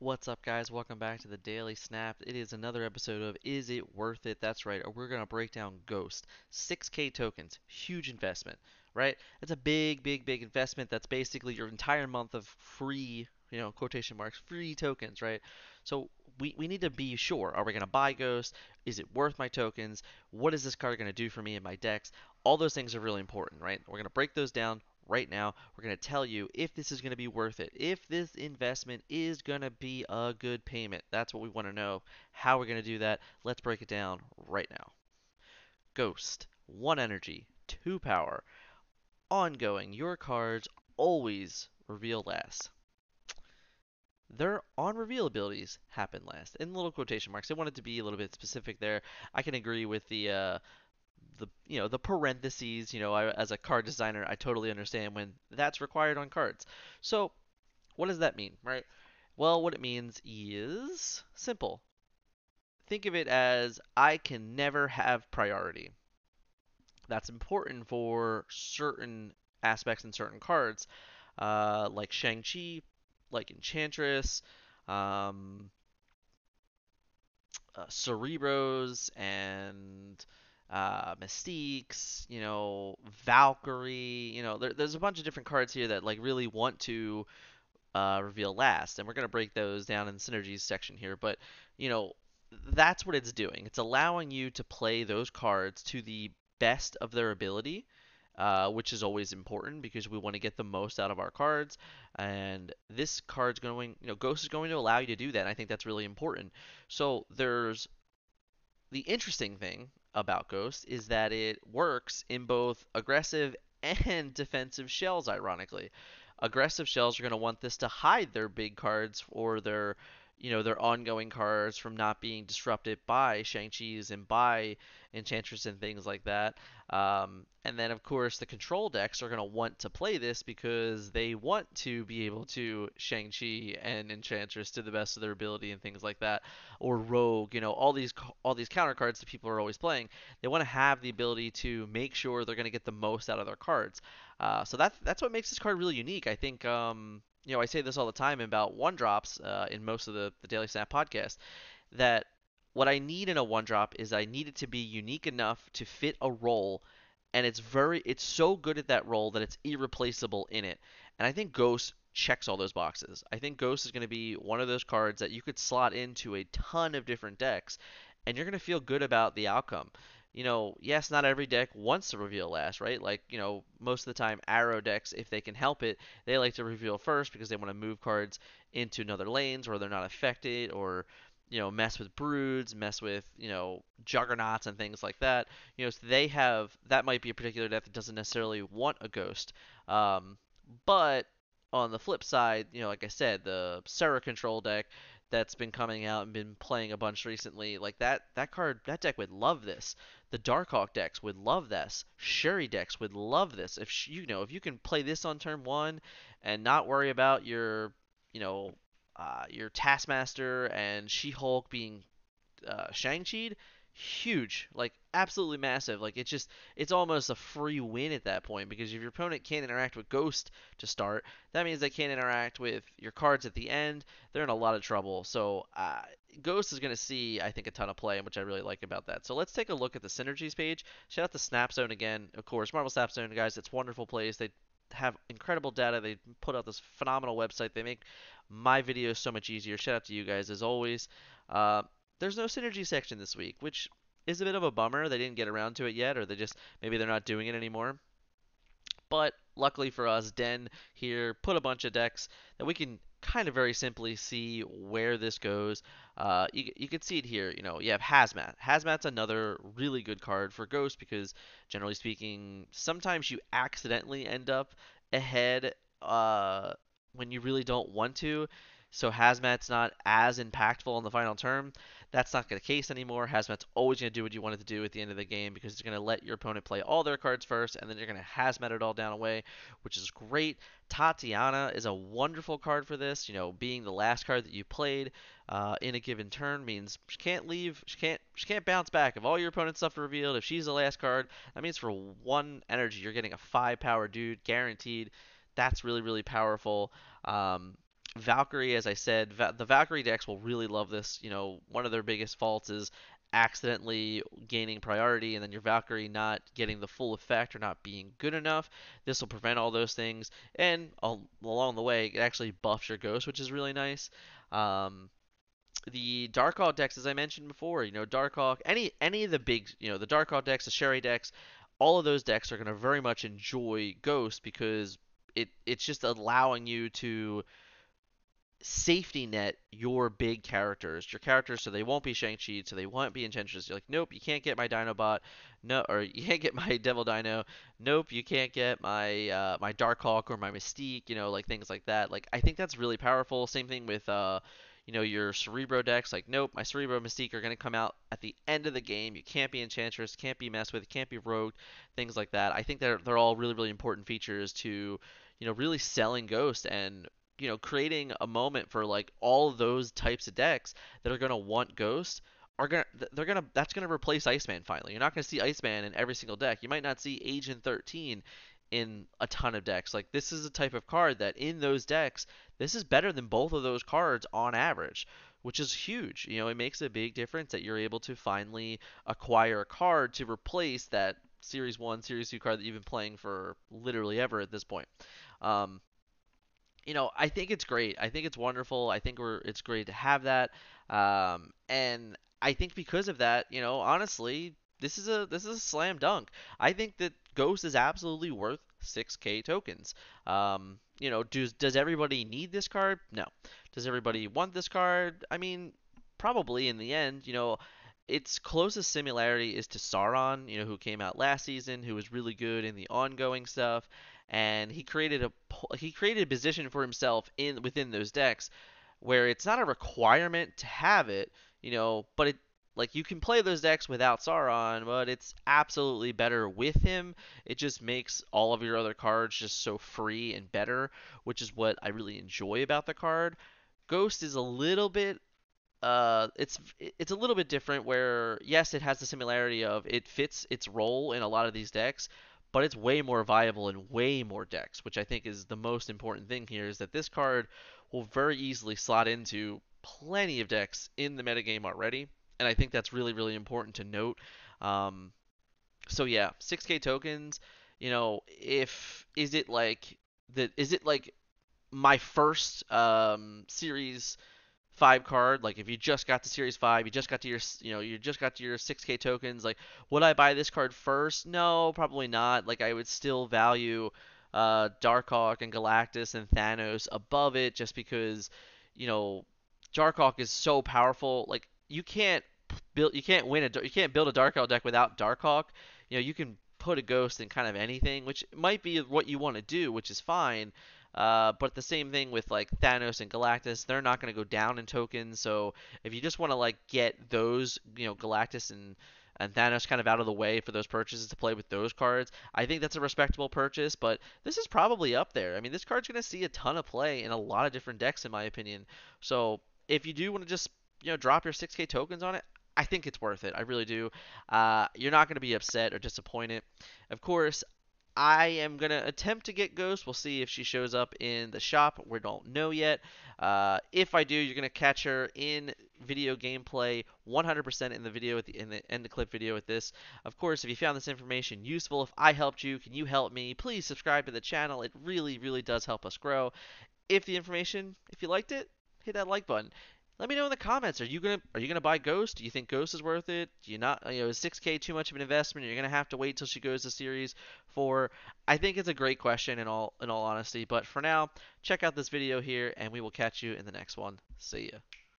What's up, guys? Welcome back to the Daily Snap. It is another episode of Is It Worth It? That's right. We're going to break down Ghost. 6K tokens. Huge investment, right? It's a big, big, big investment. That's basically your entire month of free, you know, quotation marks, free tokens, right? So we, we need to be sure. Are we going to buy Ghost? Is it worth my tokens? What is this card going to do for me in my decks? All those things are really important, right? We're going to break those down right now. We're going to tell you if this is going to be worth it, if this investment is going to be a good payment. That's what we want to know. How we're going to do that, let's break it down right now. Ghost, 1 energy, 2 power, ongoing. Your cards always reveal last. Their on reveal abilities happen last. In little quotation marks. I wanted to be a little bit specific there. I can agree with the uh, the you know the parentheses you know I, as a card designer i totally understand when that's required on cards. So what does that mean right? Well what it means is simple. Think of it as i can never have priority. That's important for certain aspects in certain cards uh, like shang-chi like enchantress um, uh, cerebros and uh, Mystiques, you know, Valkyrie, you know, there, there's a bunch of different cards here that like really want to uh, reveal last, and we're gonna break those down in the synergies section here. But you know, that's what it's doing. It's allowing you to play those cards to the best of their ability, uh, which is always important because we want to get the most out of our cards. And this card's going, you know, Ghost is going to allow you to do that. I think that's really important. So there's the interesting thing about Ghost is that it works in both aggressive and defensive shells, ironically. Aggressive shells are going to want this to hide their big cards or their you know their ongoing cards from not being disrupted by Shang-Chi's and by Enchantress and things like that. Um, and then of course the control decks are going to want to play this because they want to be able to Shang-Chi and Enchantress to the best of their ability and things like that. Or Rogue, you know, all these all these counter cards that people are always playing. They want to have the ability to make sure they're going to get the most out of their cards. Uh, so that's that's what makes this card really unique. I think um, you know, I say this all the time about one drops uh, in most of the, the Daily Snap podcast that what I need in a one drop is I need it to be unique enough to fit a role, and it's very it's so good at that role that it's irreplaceable in it. And I think Ghost checks all those boxes. I think Ghost is going to be one of those cards that you could slot into a ton of different decks, and you're going to feel good about the outcome you know, yes, not every deck wants to reveal last, right? Like, you know, most of the time, Aero decks, if they can help it, they like to reveal first because they want to move cards into another lanes where they're not affected or, you know, mess with broods, mess with, you know, juggernauts and things like that. You know, so they have, that might be a particular deck that doesn't necessarily want a ghost. Um, but on the flip side, you know, like I said, the Sera control deck that's been coming out and been playing a bunch recently, like that that card that deck would love this. The Darkhawk decks would love this. Shuri decks would love this. If you know if you can play this on turn one and not worry about your you know uh, your Taskmaster and She-Hulk being uh, Shang-Chi'd, huge, like absolutely massive. Like it's just it's almost a free win at that point because if your opponent can't interact with Ghost to start, that means they can't interact with your cards at the end. They're in a lot of trouble. So uh, Ghost is going to see, I think, a ton of play, which I really like about that. So let's take a look at the synergies page. Shout out to Snapzone again, of course. Marvel Snapzone guys, it's wonderful place. They have incredible data. They put out this phenomenal website. They make my videos so much easier. Shout out to you guys as always. Uh, there's no synergy section this week, which is a bit of a bummer. They didn't get around to it yet, or they just maybe they're not doing it anymore. But luckily for us, Den here put a bunch of decks that we can kind of very simply see where this goes. Uh, you, you can see it here. You know, you have Hazmat. Hazmat's another really good card for Ghost because, generally speaking, sometimes you accidentally end up ahead uh, when you really don't want to. So Hazmat's not as impactful in the final term. That's not the case anymore. Hazmat's always going to do what you want it to do at the end of the game because it's going to let your opponent play all their cards first, and then you're going to Hazmat it all down away, which is great. Titania is a wonderful card for this. You know, being the last card that you played uh, in a given turn means she can't leave. She can't. She can't bounce back. If all your opponent's stuff revealed, if she's the last card, that means for one energy you're getting a five power dude guaranteed. That's really really powerful. Um, Valkyrie, as I said, Va- the Valkyrie decks will really love this. You know, one of their biggest faults is accidentally gaining priority and then your Valkyrie not getting the full effect or not being good enough. This will prevent all those things. And along the way, it actually buffs your Ghost, which is really nice. Um, the Darkhawk decks, as I mentioned before, you know, Darkhawk, any any of the big, you know, the Darkhawk decks, the Shuri decks, all of those decks are going to very much enjoy Ghost because it it's just allowing you to safety net your big characters, your characters, so they won't be Shang-Chi, so they won't be Enchantress. You're like, nope, you can't get my Dinobot, no, or you can't get my Devil Dino, nope, you can't get my uh, my Darkhawk or my Mystique, you know, like things like that. Like I think that's really powerful. Same thing with uh, you know, your Cerebro decks. Like, nope, my Cerebro Mystique are to come out at the end of the game. You can't be Enchantress, can't be messed with, can't be rogued, things like that. I think they're they're all really really important features to you know really selling Ghost and you know, creating a moment for like all those types of decks that are gonna want Ghost are gonna they're gonna that's gonna replace Iceman finally. You're not gonna see Iceman in every single deck. You might not see Agent 13 in a ton of decks. Like this is a type of card that in those decks, this is better than both of those cards on average, which is huge. You know, it makes a big difference that you're able to finally acquire a card to replace that Series 1, Series 2 card that you've been playing for literally ever at this point. Um, you know, I think it's great. I think it's wonderful. I think we're it's great to have that. Um, and I think because of that, you know, honestly, this is a this is a slam dunk. I think that Ghost is absolutely worth 6k tokens. Um, you know, does does everybody need this card? No. Does everybody want this card? I mean, probably in the end, you know, its closest similarity is to Sauron, you know, who came out last season, who was really good in the ongoing stuff and he created a he created a position for himself in within those decks where it's not a requirement to have it, you know, but it like you can play those decks without Sauron, but it's absolutely better with him. It just makes all of your other cards just so free and better, which is what I really enjoy about the card. Ghost is a little bit uh, it's it's a little bit different where yes it has the similarity of it fits its role in a lot of these decks but it's way more viable in way more decks, which I think is the most important thing here is that this card will very easily slot into plenty of decks in the metagame already, and I think that's really, really important to note. Um, so yeah, 6k tokens, you know, if is it like that is it like my first um, series five card. Like if you just got to Series Five, you just got to your you know you just got to your 6K tokens. Like would I buy this card first? No, probably not. Like I would still value uh, Darkhawk and Galactus and Thanos above it just because you know Darkhawk is so powerful. Like you can't build you can't win a you can't build a Darkhawk deck without Darkhawk. You know you can put a ghost in kind of anything, which might be what you want to do, which is fine. Uh, but the same thing with like Thanos and Galactus, they're not going to go down in tokens. So if you just want to like get those, you know, Galactus and and Thanos kind of out of the way for those purchases to play with those cards, I think that's a respectable purchase. But this is probably up there. I mean, this card's going to see a ton of play in a lot of different decks, in my opinion. So if you do want to just you know drop your 6K tokens on it, I think it's worth it. I really do. Uh, you're not going to be upset or disappointed. Of course, I am going to attempt to get Ghost. We'll see if she shows up in the shop. We don't know yet. Uh, if I do, you're going to catch her in video gameplay 100% in the video at the in the end the clip video with this. Of course, if you found this information useful, if I helped you, can you help me? Please subscribe to the channel. It really, really does help us grow. If the information, if you liked it, hit that like button let me know in the comments. Are you gonna are you gonna buy Ghost? Do you think Ghost is worth it? Do you not? You know, is 6K too much of an investment? You're gonna have to wait till she goes to Series 4. I think it's a great question in all in all honesty. But for now, check out this video here, and we will catch you in the next one. See ya.